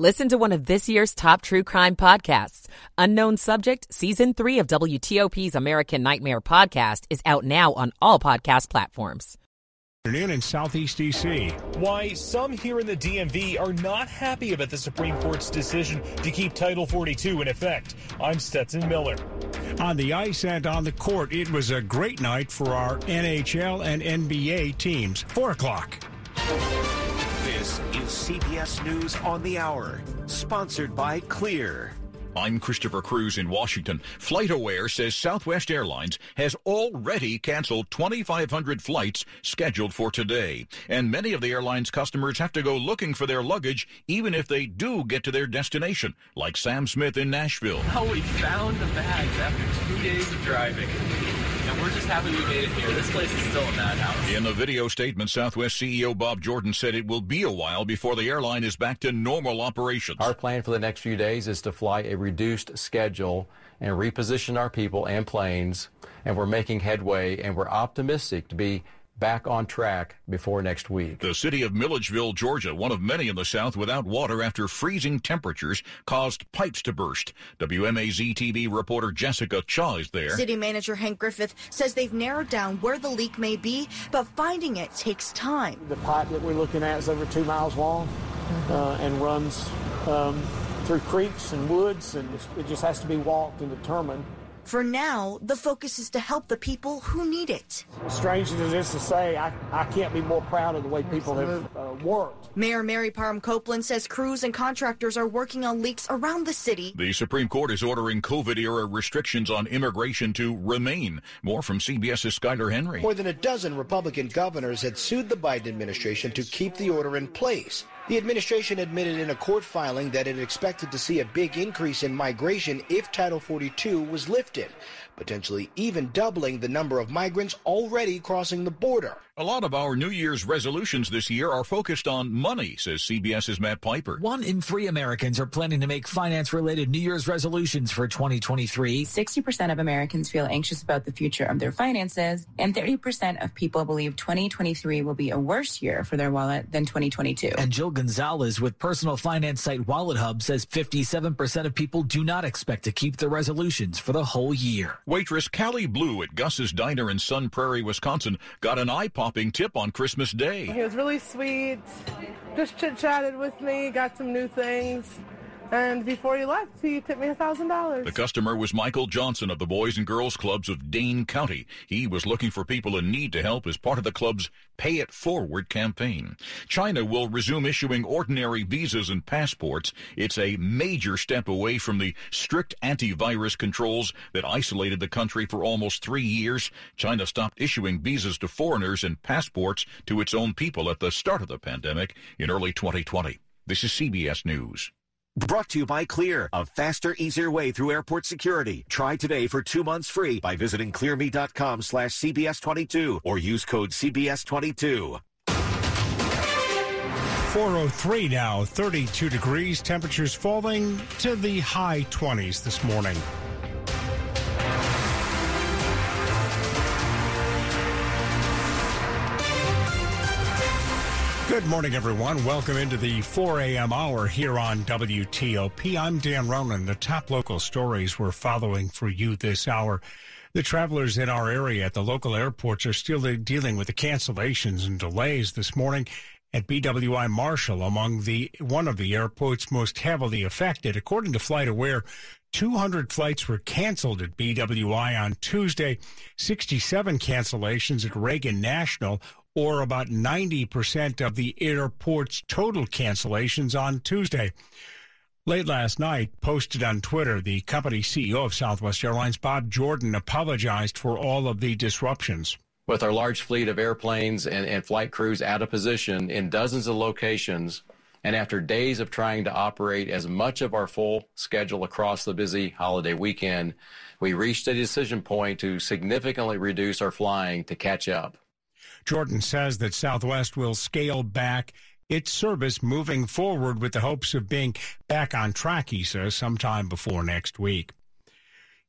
Listen to one of this year's top true crime podcasts. Unknown Subject, Season 3 of WTOP's American Nightmare podcast is out now on all podcast platforms. Afternoon in Southeast DC. Why some here in the DMV are not happy about the Supreme Court's decision to keep Title 42 in effect. I'm Stetson Miller. On the ice and on the court, it was a great night for our NHL and NBA teams. Four o'clock. This is CBS News on the Hour, sponsored by Clear. I'm Christopher Cruz in Washington. FlightAware says Southwest Airlines has already canceled 2,500 flights scheduled for today. And many of the airline's customers have to go looking for their luggage even if they do get to their destination, like Sam Smith in Nashville. Oh, we found the bags after two days of driving. And we're just happy we made it here. This place is still a madhouse. In a video statement, Southwest CEO Bob Jordan said it will be a while before the airline is back to normal operations. Our plan for the next few days is to fly a reduced schedule and reposition our people and planes. And we're making headway and we're optimistic to be back on track before next week. The city of Milledgeville, Georgia, one of many in the South without water after freezing temperatures caused pipes to burst. WMAZ TV reporter Jessica Chaw is there. City manager Hank Griffith says they've narrowed down where the leak may be, but finding it takes time. The pipe that we're looking at is over two miles long uh, and runs um, through creeks and woods, and it just has to be walked and determined. For now, the focus is to help the people who need it. Strange as it is to say, I, I can't be more proud of the way people have uh, worked. Mayor Mary Parham Copeland says crews and contractors are working on leaks around the city. The Supreme Court is ordering COVID era restrictions on immigration to remain. More from CBS's Skyler Henry. More than a dozen Republican governors had sued the Biden administration to keep the order in place. The administration admitted in a court filing that it expected to see a big increase in migration if Title 42 was lifted, potentially even doubling the number of migrants already crossing the border. A lot of our New Year's resolutions this year are focused on money, says CBS's Matt Piper. One in three Americans are planning to make finance related New Year's resolutions for 2023. 60% of Americans feel anxious about the future of their finances, and 30% of people believe 2023 will be a worse year for their wallet than 2022. And Jill Gonzalez with personal finance site Wallet Hub says 57% of people do not expect to keep their resolutions for the whole year. Waitress Callie Blue at Gus's Diner in Sun Prairie, Wisconsin, got an eye popping tip on Christmas Day. He was really sweet, just chit chatted with me, got some new things. And before he left, he tipped me a $1,000. The customer was Michael Johnson of the Boys and Girls Clubs of Dane County. He was looking for people in need to help as part of the club's Pay It Forward campaign. China will resume issuing ordinary visas and passports. It's a major step away from the strict antivirus controls that isolated the country for almost three years. China stopped issuing visas to foreigners and passports to its own people at the start of the pandemic in early 2020. This is CBS News. Brought to you by Clear, a faster, easier way through airport security. Try today for two months free by visiting clearme.com slash CBS22 or use code CBS22. 403 now, 32 degrees. Temperatures falling to the high 20s this morning. Good morning, everyone. Welcome into the 4 a.m. hour here on WTOP. I'm Dan Ronan. The top local stories we're following for you this hour. The travelers in our area at the local airports are still dealing with the cancellations and delays this morning at BWI Marshall among the one of the airports most heavily affected. According to FlightAware, 200 flights were canceled at BWI on Tuesday, 67 cancellations at Reagan National, or about 90% of the airport's total cancellations on Tuesday. Late last night, posted on Twitter, the company CEO of Southwest Airlines, Bob Jordan, apologized for all of the disruptions. With our large fleet of airplanes and, and flight crews out of position in dozens of locations, and after days of trying to operate as much of our full schedule across the busy holiday weekend, we reached a decision point to significantly reduce our flying to catch up. Jordan says that Southwest will scale back its service moving forward with the hopes of being back on track, he says, sometime before next week.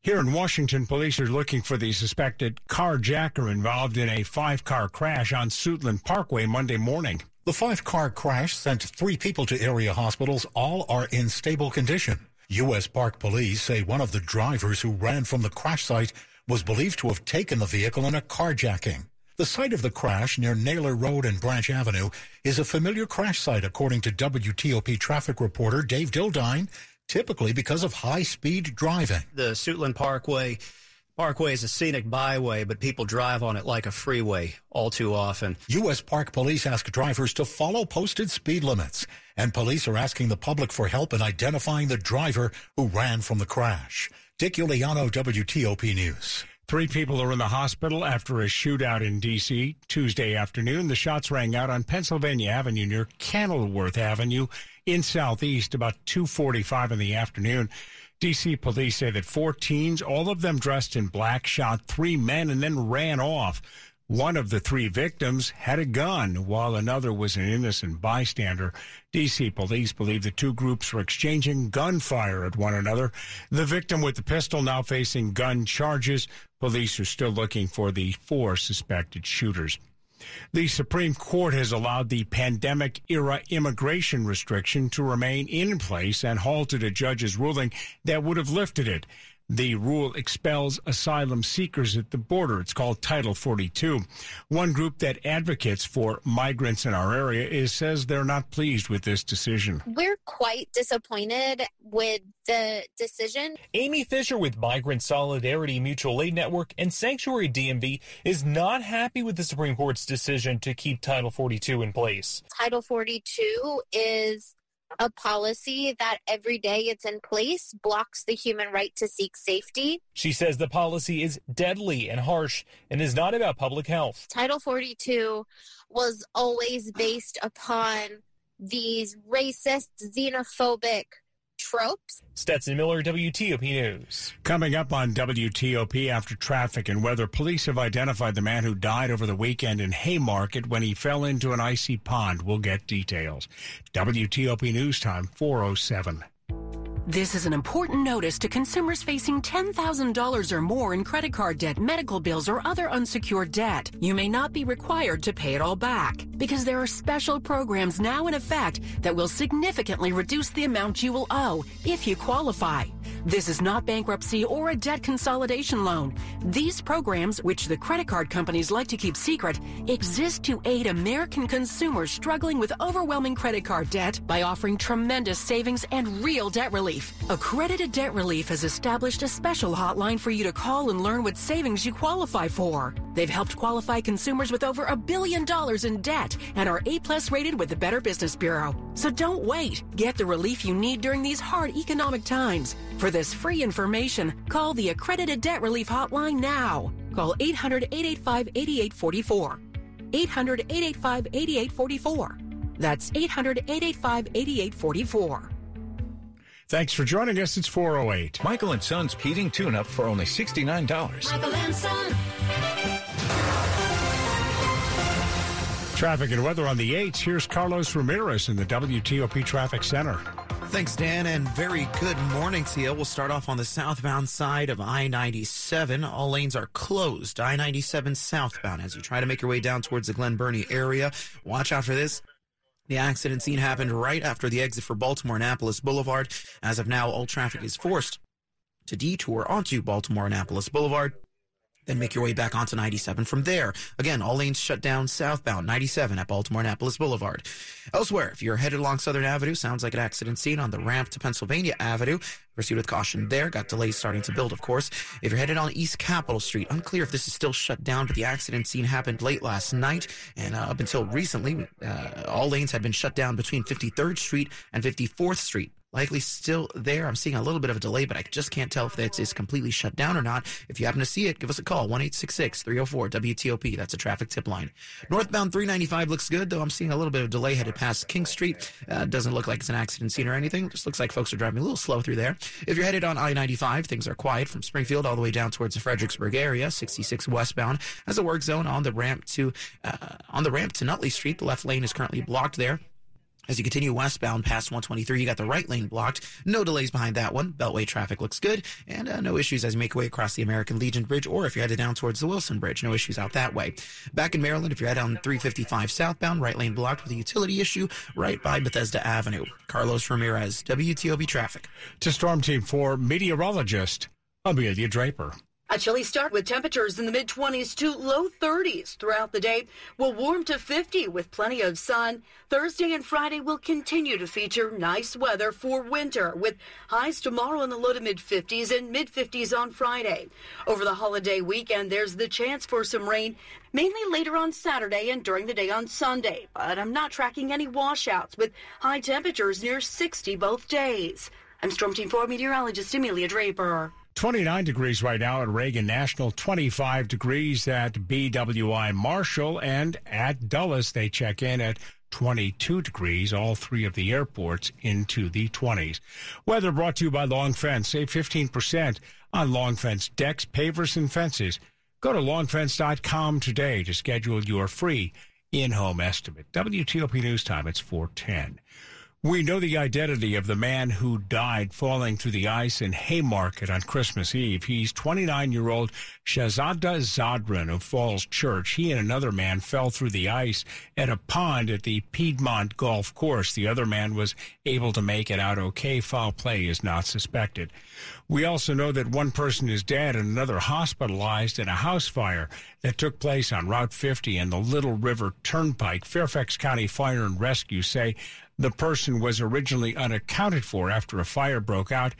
Here in Washington, police are looking for the suspected carjacker involved in a five car crash on Suitland Parkway Monday morning. The five car crash sent three people to area hospitals. All are in stable condition. U.S. Park Police say one of the drivers who ran from the crash site was believed to have taken the vehicle in a carjacking. The site of the crash near Naylor Road and Branch Avenue is a familiar crash site, according to WTOP traffic reporter Dave Dildine, typically because of high speed driving. The Suitland Parkway Parkway is a scenic byway, but people drive on it like a freeway all too often. U.S. Park Police ask drivers to follow posted speed limits, and police are asking the public for help in identifying the driver who ran from the crash. Dick Uliano, WTOP News. Three people are in the hospital after a shootout in D.C. Tuesday afternoon. The shots rang out on Pennsylvania Avenue near Kenilworth Avenue in Southeast about 2.45 in the afternoon. D.C. police say that four teens, all of them dressed in black, shot three men and then ran off. One of the three victims had a gun, while another was an innocent bystander. D.C. police believe the two groups were exchanging gunfire at one another. The victim with the pistol now facing gun charges. Police are still looking for the four suspected shooters. The Supreme Court has allowed the pandemic era immigration restriction to remain in place and halted a judge's ruling that would have lifted it. The rule expels asylum seekers at the border. It's called Title 42. One group that advocates for migrants in our area is says they're not pleased with this decision. We're quite disappointed with the decision. Amy Fisher with Migrant Solidarity Mutual Aid Network and Sanctuary DMV is not happy with the Supreme Court's decision to keep Title 42 in place. Title 42 is a policy that every day it's in place blocks the human right to seek safety. She says the policy is deadly and harsh and is not about public health. Title 42 was always based upon these racist, xenophobic tropes. Stetson Miller, WTOP News. Coming up on WTOP after traffic and weather, police have identified the man who died over the weekend in Haymarket when he fell into an icy pond. We'll get details. WTOP News Time, 407. This is an important notice to consumers facing $10,000 or more in credit card debt, medical bills, or other unsecured debt. You may not be required to pay it all back because there are special programs now in effect that will significantly reduce the amount you will owe if you qualify. This is not bankruptcy or a debt consolidation loan. These programs, which the credit card companies like to keep secret, exist to aid American consumers struggling with overwhelming credit card debt by offering tremendous savings and real debt relief. Accredited Debt Relief has established a special hotline for you to call and learn what savings you qualify for. They've helped qualify consumers with over a billion dollars in debt and are A plus rated with the Better Business Bureau. So don't wait. Get the relief you need during these hard economic times. For this free information, call the Accredited Debt Relief Hotline now. Call 800 885 8844. 800 885 8844. That's 800 885 8844. Thanks for joining us. It's 408. Michael and Son's heating tune up for only $69. Michael and Son. Traffic and weather on the 8s. Here's Carlos Ramirez in the WTOP Traffic Center. Thanks, Dan, and very good morning to you. We'll start off on the southbound side of I 97. All lanes are closed. I 97 southbound as you try to make your way down towards the Glen Burnie area. Watch out for this. The accident scene happened right after the exit for Baltimore Annapolis Boulevard. As of now, all traffic is forced to detour onto Baltimore Annapolis Boulevard then make your way back onto 97 from there. Again, all lanes shut down southbound 97 at Baltimore Annapolis Boulevard. Elsewhere, if you're headed along Southern Avenue, sounds like an accident scene on the ramp to Pennsylvania Avenue. Proceed with caution there. Got delays starting to build, of course. If you're headed on East Capitol Street, unclear if this is still shut down, but the accident scene happened late last night. And uh, up until recently, uh, all lanes had been shut down between 53rd Street and 54th Street likely still there. I'm seeing a little bit of a delay, but I just can't tell if that is completely shut down or not. If you happen to see it, give us a call, 1-866-304-WTOP. That's a traffic tip line. Northbound 395 looks good, though I'm seeing a little bit of delay headed past King Street. Uh, doesn't look like it's an accident scene or anything. Just looks like folks are driving a little slow through there. If you're headed on I-95, things are quiet from Springfield all the way down towards the Fredericksburg area, 66 westbound. has a work zone on the ramp to, uh, on the ramp to Nutley Street, the left lane is currently blocked there. As you continue westbound past 123, you got the right lane blocked. No delays behind that one. Beltway traffic looks good, and uh, no issues as you make your way across the American Legion Bridge, or if you're headed down towards the Wilson Bridge, no issues out that way. Back in Maryland, if you're headed on 355 southbound, right lane blocked with a utility issue right by Bethesda Avenue. Carlos Ramirez, WTOP Traffic. To Storm Team 4 meteorologist Amelia Draper. A chilly start with temperatures in the mid 20s to low 30s throughout the day. Will warm to 50 with plenty of sun. Thursday and Friday will continue to feature nice weather for winter with highs tomorrow in the low to mid 50s and mid 50s on Friday. Over the holiday weekend, there's the chance for some rain, mainly later on Saturday and during the day on Sunday. But I'm not tracking any washouts with high temperatures near 60 both days. I'm Storm Team 4 meteorologist Amelia Draper. 29 degrees right now at Reagan National, 25 degrees at BWI Marshall, and at Dulles, they check in at 22 degrees, all three of the airports into the 20s. Weather brought to you by Long Fence. Save 15% on Long Fence decks, pavers, and fences. Go to longfence.com today to schedule your free in-home estimate. WTOP News Time, it's 410. We know the identity of the man who died falling through the ice in Haymarket on Christmas Eve. He's 29 year old Shahzada Zadran of Falls Church. He and another man fell through the ice at a pond at the Piedmont Golf Course. The other man was able to make it out okay. Foul play is not suspected. We also know that one person is dead and another hospitalized in a house fire that took place on Route 50 and the Little River Turnpike. Fairfax County Fire and Rescue say the person was originally unaccounted for after a fire broke out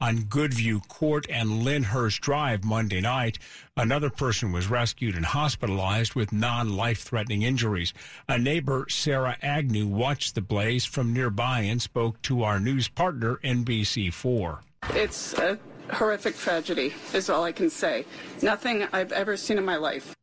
on Goodview Court and Lyndhurst Drive Monday night. Another person was rescued and hospitalized with non life threatening injuries. A neighbor, Sarah Agnew, watched the blaze from nearby and spoke to our news partner, NBC4. It's a horrific tragedy, is all I can say. Nothing I've ever seen in my life.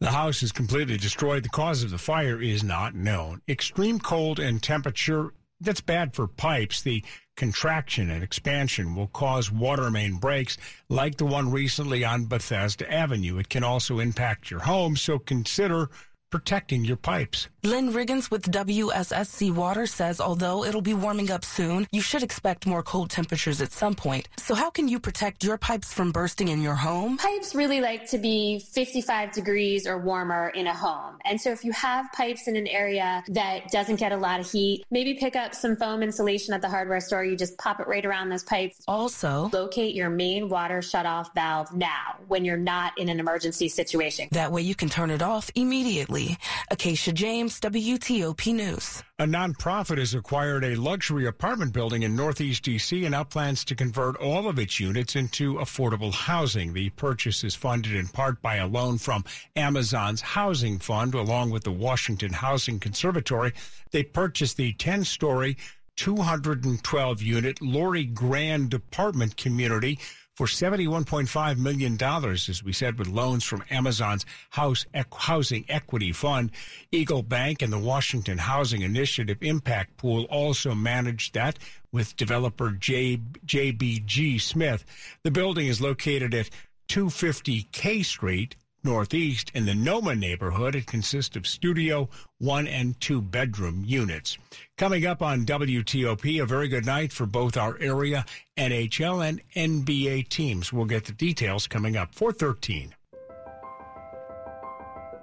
The house is completely destroyed. The cause of the fire is not known. Extreme cold and temperature, that's bad for pipes. The contraction and expansion will cause water main breaks like the one recently on Bethesda Avenue. It can also impact your home, so consider protecting your pipes. Lynn Riggins with WSSC Water says although it'll be warming up soon, you should expect more cold temperatures at some point. So how can you protect your pipes from bursting in your home? Pipes really like to be 55 degrees or warmer in a home. And so if you have pipes in an area that doesn't get a lot of heat, maybe pick up some foam insulation at the hardware store. You just pop it right around those pipes. Also, locate your main water shutoff valve now when you're not in an emergency situation. That way you can turn it off immediately. Acacia James, WTOP News. A nonprofit has acquired a luxury apartment building in Northeast DC and now plans to convert all of its units into affordable housing. The purchase is funded in part by a loan from Amazon's Housing Fund, along with the Washington Housing Conservatory. They purchased the 10 story, 212 unit Loree Grand apartment community for $71.5 million, as we said, with loans from Amazon's House Housing Equity Fund. Eagle Bank and the Washington Housing Initiative Impact Pool also managed that with developer J, JBG Smith. The building is located at 250 K Street Northeast in the Noma neighborhood. It consists of studio, one and two bedroom units. Coming up on WTOP, a very good night for both our area NHL and NBA teams. We'll get the details coming up. 413.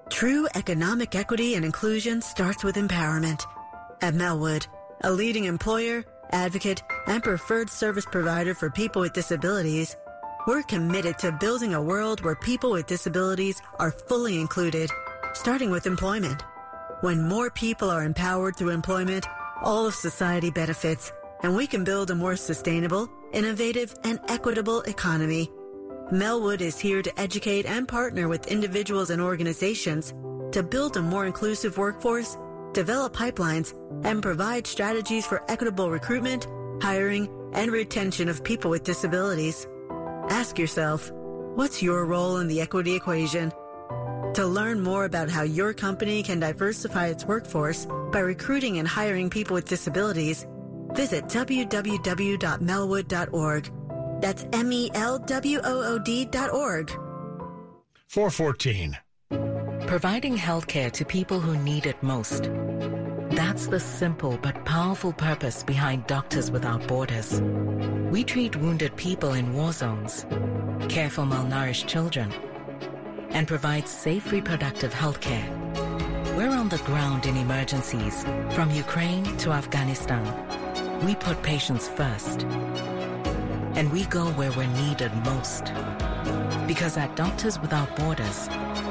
True economic equity and inclusion starts with empowerment. At Melwood, a leading employer, advocate, and preferred service provider for people with disabilities, we're committed to building a world where people with disabilities are fully included, starting with employment. When more people are empowered through employment, all of society benefits, and we can build a more sustainable, innovative, and equitable economy. Melwood is here to educate and partner with individuals and organizations to build a more inclusive workforce, develop pipelines, and provide strategies for equitable recruitment, hiring, and retention of people with disabilities. Ask yourself, what's your role in the equity equation? To learn more about how your company can diversify its workforce by recruiting and hiring people with disabilities, visit www.melwood.org. That's M-E-L-W-O-O-D dot org. 414. Providing health care to people who need it most. That's the simple but powerful purpose behind Doctors Without Borders. We treat wounded people in war zones, care for malnourished children, and provide safe reproductive health care. We're on the ground in emergencies, from Ukraine to Afghanistan. We put patients first. And we go where we're needed most. Because at Doctors Without Borders,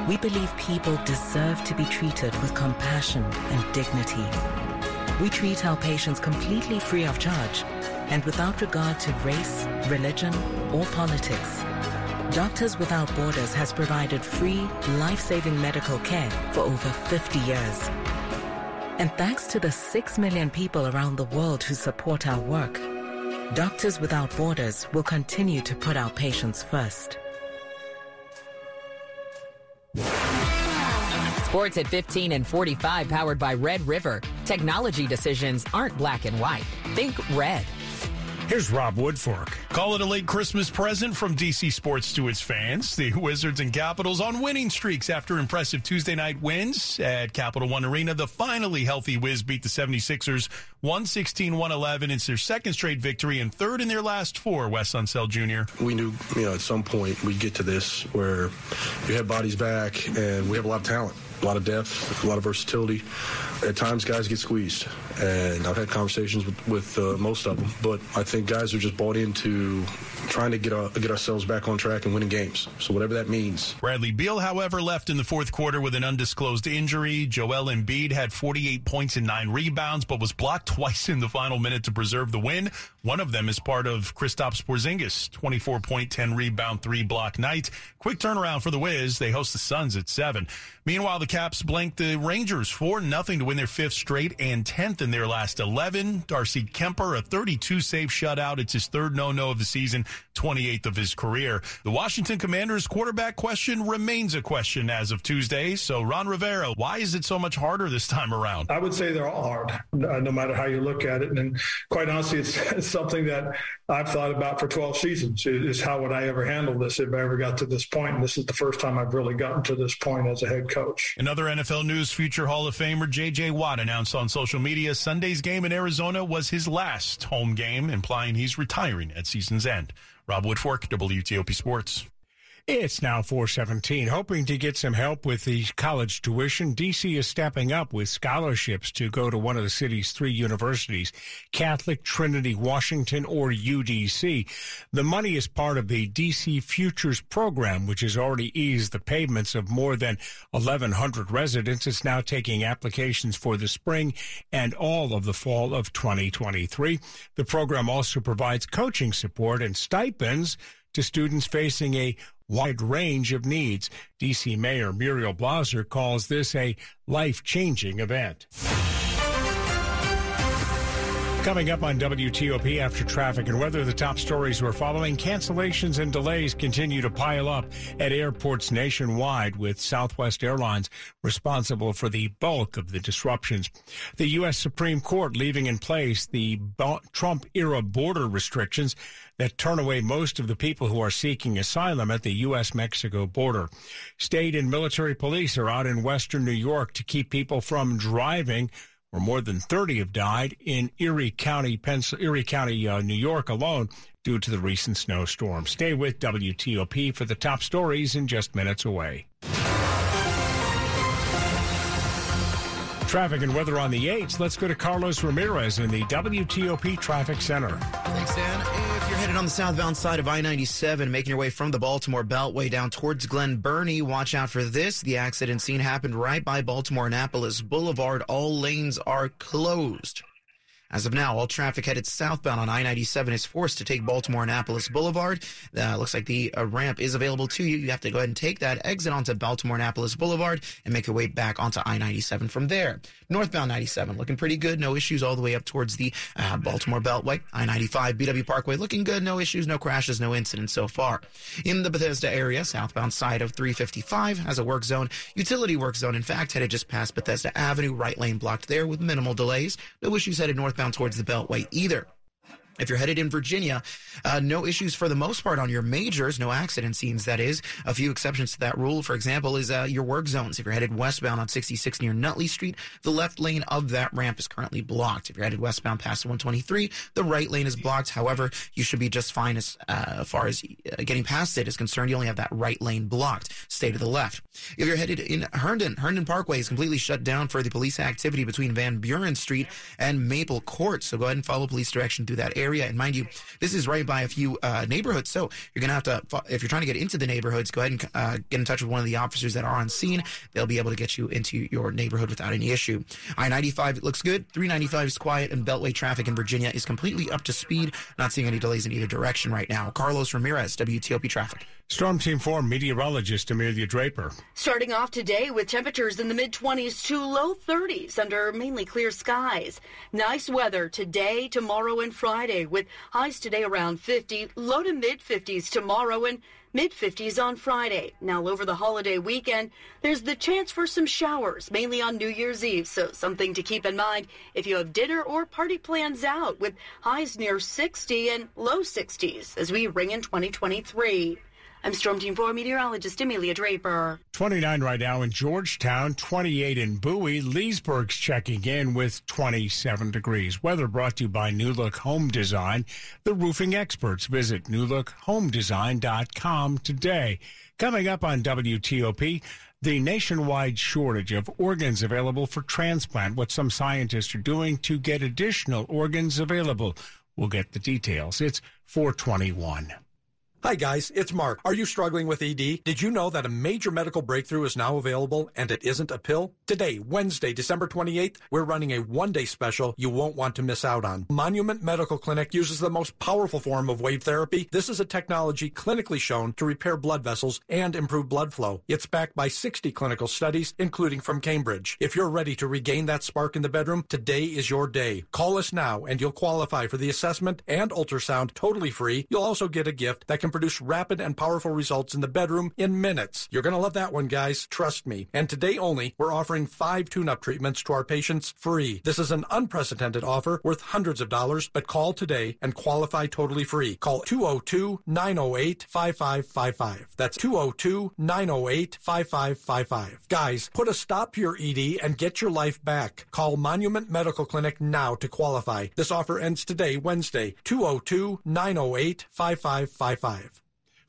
we believe people deserve to be treated with compassion and dignity. We treat our patients completely free of charge and without regard to race, religion, or politics. Doctors Without Borders has provided free, life-saving medical care for over 50 years. And thanks to the 6 million people around the world who support our work, Doctors Without Borders will continue to put our patients first. Sports at 15 and 45 powered by Red River. Technology decisions aren't black and white. Think red. Here's Rob Woodfork. Call it a late Christmas present from DC Sports to its fans. The Wizards and Capitals on winning streaks after impressive Tuesday night wins at Capital One Arena. The finally healthy Wiz beat the 76ers 116-111. It's their second straight victory and third in their last four, Wes Unseld Jr. We knew, you know, at some point we'd get to this where you have bodies back and we have a lot of talent a lot of depth, a lot of versatility. At times, guys get squeezed, and I've had conversations with, with uh, most of them. But I think guys are just bought into trying to get our, get ourselves back on track and winning games. So whatever that means. Bradley Beal, however, left in the fourth quarter with an undisclosed injury. Joel Embiid had 48 points and nine rebounds, but was blocked twice in the final minute to preserve the win. One of them is part of Kristaps Porzingis' 24 point, 10 rebound, three block night. Quick turnaround for the Wiz. They host the Suns at seven. Meanwhile, the Caps blanked the Rangers 4 nothing to win their fifth straight and 10th in their last 11. Darcy Kemper, a 32 save shutout. It's his third no-no of the season, 28th of his career. The Washington Commanders quarterback question remains a question as of Tuesday. So, Ron Rivera, why is it so much harder this time around? I would say they're all hard, uh, no matter how you look at it. And quite honestly, it's something that I've thought about for 12 seasons is how would I ever handle this if I ever got to this point? And this is the first time I've really gotten to this point as a head coach. Another NFL news future Hall of Famer J.J. Watt announced on social media Sunday's game in Arizona was his last home game, implying he's retiring at season's end. Rob Woodfork, WTOP Sports. It's now 417. Hoping to get some help with the college tuition, DC is stepping up with scholarships to go to one of the city's three universities, Catholic, Trinity, Washington, or UDC. The money is part of the DC Futures program, which has already eased the payments of more than 1,100 residents. It's now taking applications for the spring and all of the fall of 2023. The program also provides coaching support and stipends to students facing a wide range of needs. DC Mayor Muriel Bowser calls this a life changing event. Coming up on WTOP after traffic and weather, the top stories we're following. Cancellations and delays continue to pile up at airports nationwide, with Southwest Airlines responsible for the bulk of the disruptions. The U.S. Supreme Court leaving in place the Trump era border restrictions that turn away most of the people who are seeking asylum at the U.S. Mexico border. State and military police are out in western New York to keep people from driving where more than 30 have died in Erie County, Pens- Erie County, uh, New York alone due to the recent snowstorm. Stay with WTOP for the top stories in just minutes away. Traffic and weather on the 8th. Let's go to Carlos Ramirez in the WTOP Traffic Center. Thanks, Dan. If you're headed on the southbound side of I-97, making your way from the Baltimore Beltway down towards Glen Burnie, watch out for this. The accident scene happened right by Baltimore Annapolis Boulevard. All lanes are closed. As of now, all traffic headed southbound on I-97 is forced to take Baltimore Annapolis Boulevard. Uh, looks like the uh, ramp is available to you. You have to go ahead and take that exit onto Baltimore Annapolis Boulevard and make your way back onto I-97 from there. Northbound 97 looking pretty good. No issues all the way up towards the uh, Baltimore Beltway. I-95 BW Parkway looking good. No issues, no crashes, no incidents so far. In the Bethesda area, southbound side of 355 has a work zone. Utility work zone, in fact, headed just past Bethesda Avenue. Right lane blocked there with minimal delays. No issues headed northbound towards the Beltway either. If you're headed in Virginia, uh, no issues for the most part on your majors, no accident scenes, that is. A few exceptions to that rule, for example, is uh, your work zones. If you're headed westbound on 66 near Nutley Street, the left lane of that ramp is currently blocked. If you're headed westbound past 123, the right lane is blocked. However, you should be just fine as uh, far as uh, getting past it is concerned. You only have that right lane blocked. Stay to the left. If you're headed in Herndon, Herndon Parkway is completely shut down for the police activity between Van Buren Street and Maple Court. So go ahead and follow police direction through that area area. And mind you, this is right by a few uh, neighborhoods. So you're going to have to, if you're trying to get into the neighborhoods, go ahead and uh, get in touch with one of the officers that are on scene. They'll be able to get you into your neighborhood without any issue. I 95 looks good. 395 is quiet, and Beltway traffic in Virginia is completely up to speed. Not seeing any delays in either direction right now. Carlos Ramirez, WTOP Traffic. Storm Team 4 meteorologist Amelia Draper. Starting off today with temperatures in the mid 20s to low 30s under mainly clear skies. Nice weather today, tomorrow, and Friday with highs today around 50, low to mid 50s tomorrow, and mid 50s on Friday. Now, over the holiday weekend, there's the chance for some showers, mainly on New Year's Eve. So, something to keep in mind if you have dinner or party plans out with highs near 60 and low 60s as we ring in 2023. I'm Storm Team 4 meteorologist Amelia Draper. 29 right now in Georgetown, 28 in Bowie. Leesburg's checking in with 27 degrees. Weather brought to you by New Look Home Design, the roofing experts. Visit newlookhomedesign.com today. Coming up on WTOP, the nationwide shortage of organs available for transplant, what some scientists are doing to get additional organs available. We'll get the details. It's 421. Hi guys, it's Mark. Are you struggling with ED? Did you know that a major medical breakthrough is now available and it isn't a pill? Today, Wednesday, December 28th, we're running a one-day special you won't want to miss out on. Monument Medical Clinic uses the most powerful form of wave therapy. This is a technology clinically shown to repair blood vessels and improve blood flow. It's backed by 60 clinical studies, including from Cambridge. If you're ready to regain that spark in the bedroom, today is your day. Call us now and you'll qualify for the assessment and ultrasound totally free. You'll also get a gift that can can produce rapid and powerful results in the bedroom in minutes. You're going to love that one, guys. Trust me. And today only, we're offering five tune-up treatments to our patients free. This is an unprecedented offer worth hundreds of dollars, but call today and qualify totally free. Call 202-908-5555. That's 202-908-5555. Guys, put a stop to your ED and get your life back. Call Monument Medical Clinic now to qualify. This offer ends today, Wednesday, 202 908 5555.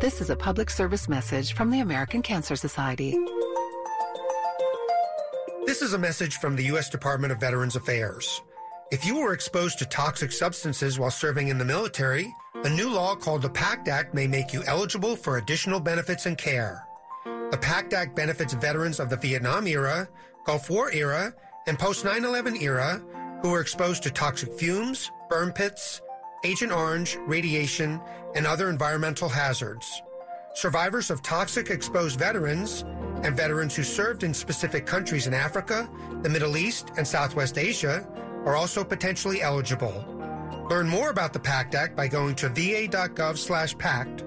This is a public service message from the American Cancer Society. This is a message from the U.S. Department of Veterans Affairs. If you were exposed to toxic substances while serving in the military, a new law called the PACT Act may make you eligible for additional benefits and care. The PACT Act benefits veterans of the Vietnam era, Gulf War era, and post 9 11 era who were exposed to toxic fumes, burn pits, Agent Orange, radiation, and other environmental hazards. Survivors of toxic exposed veterans and veterans who served in specific countries in Africa, the Middle East, and Southwest Asia are also potentially eligible. Learn more about the PACT Act by going to va.gov slash PACT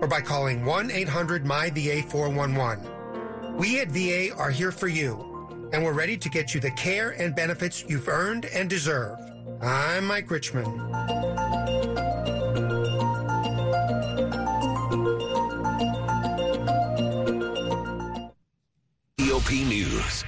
or by calling 1-800-MY-VA-411. We at VA are here for you, and we're ready to get you the care and benefits you've earned and deserve. I'm Mike Richmond. News.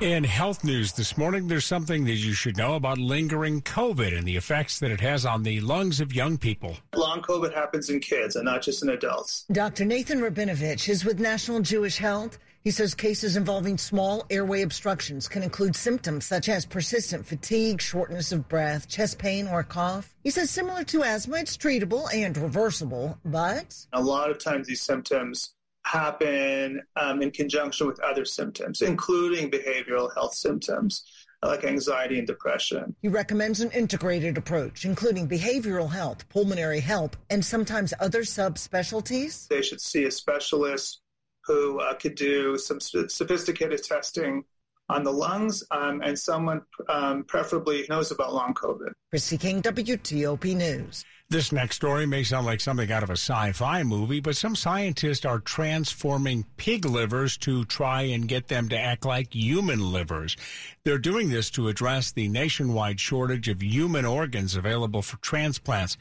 In health news this morning, there's something that you should know about lingering COVID and the effects that it has on the lungs of young people. Long COVID happens in kids and not just in adults. Dr. Nathan Rabinovitch is with National Jewish Health. He says cases involving small airway obstructions can include symptoms such as persistent fatigue, shortness of breath, chest pain, or cough. He says similar to asthma, it's treatable and reversible, but a lot of times these symptoms happen um, in conjunction with other symptoms, including behavioral health symptoms. like anxiety and depression. He recommends an integrated approach, including behavioral health, pulmonary health, and sometimes other subspecialties. They should see a specialist who uh, could do some sophisticated testing on the lungs um, and someone um, preferably knows about long COVID. Chrissy King, WTOP News. This next story may sound like something out of a sci fi movie, but some scientists are transforming pig livers to try and get them to act like human livers. They're doing this to address the nationwide shortage of human organs available for transplants.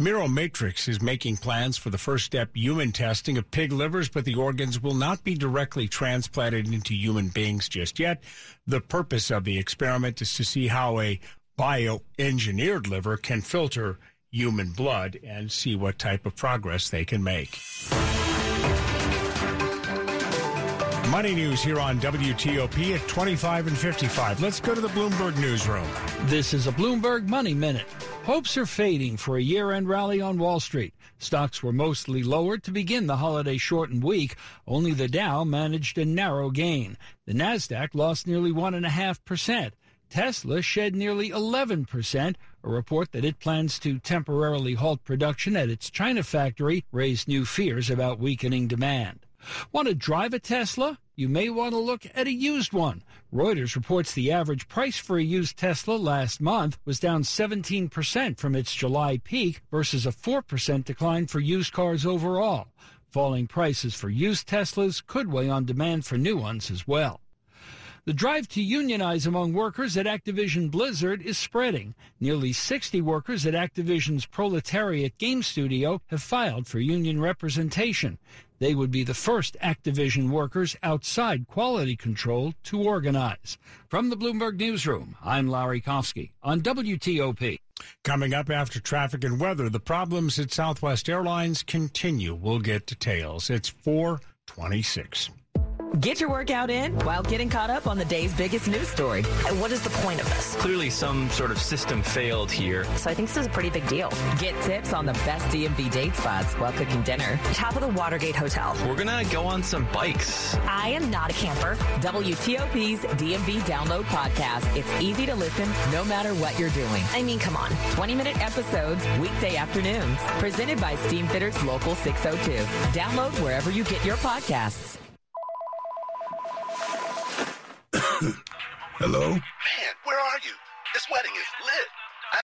Miromatrix is making plans for the first step human testing of pig livers, but the organs will not be directly transplanted into human beings just yet. The purpose of the experiment is to see how a bioengineered liver can filter human blood and see what type of progress they can make. Money news here on WTOP at 25 and 55. Let's go to the Bloomberg newsroom. This is a Bloomberg Money Minute. Hopes are fading for a year end rally on Wall Street. Stocks were mostly lower to begin the holiday shortened week. Only the Dow managed a narrow gain. The NASDAQ lost nearly 1.5%. Tesla shed nearly 11%. A report that it plans to temporarily halt production at its China factory raised new fears about weakening demand. Want to drive a Tesla? You may want to look at a used one. Reuters reports the average price for a used Tesla last month was down 17% from its July peak versus a 4% decline for used cars overall. Falling prices for used Teslas could weigh on demand for new ones as well. The drive to unionize among workers at Activision Blizzard is spreading. Nearly 60 workers at Activision's Proletariat game studio have filed for union representation. They would be the first Activision workers outside quality control to organize. From the Bloomberg Newsroom, I'm Larry Kofsky on WTOP. Coming up after traffic and weather, the problems at Southwest Airlines continue. We'll get details. It's 426. Get your workout in while getting caught up on the day's biggest news story. And what is the point of this? Clearly, some sort of system failed here. So I think this is a pretty big deal. Get tips on the best DMV date spots while cooking dinner. Top of the Watergate Hotel. We're going to go on some bikes. I am not a camper. WTOP's DMV Download Podcast. It's easy to listen no matter what you're doing. I mean, come on. 20 minute episodes, weekday afternoons. Presented by Steamfitters Local 602. Download wherever you get your podcasts. Hello? Man, where are you? This wedding is lit.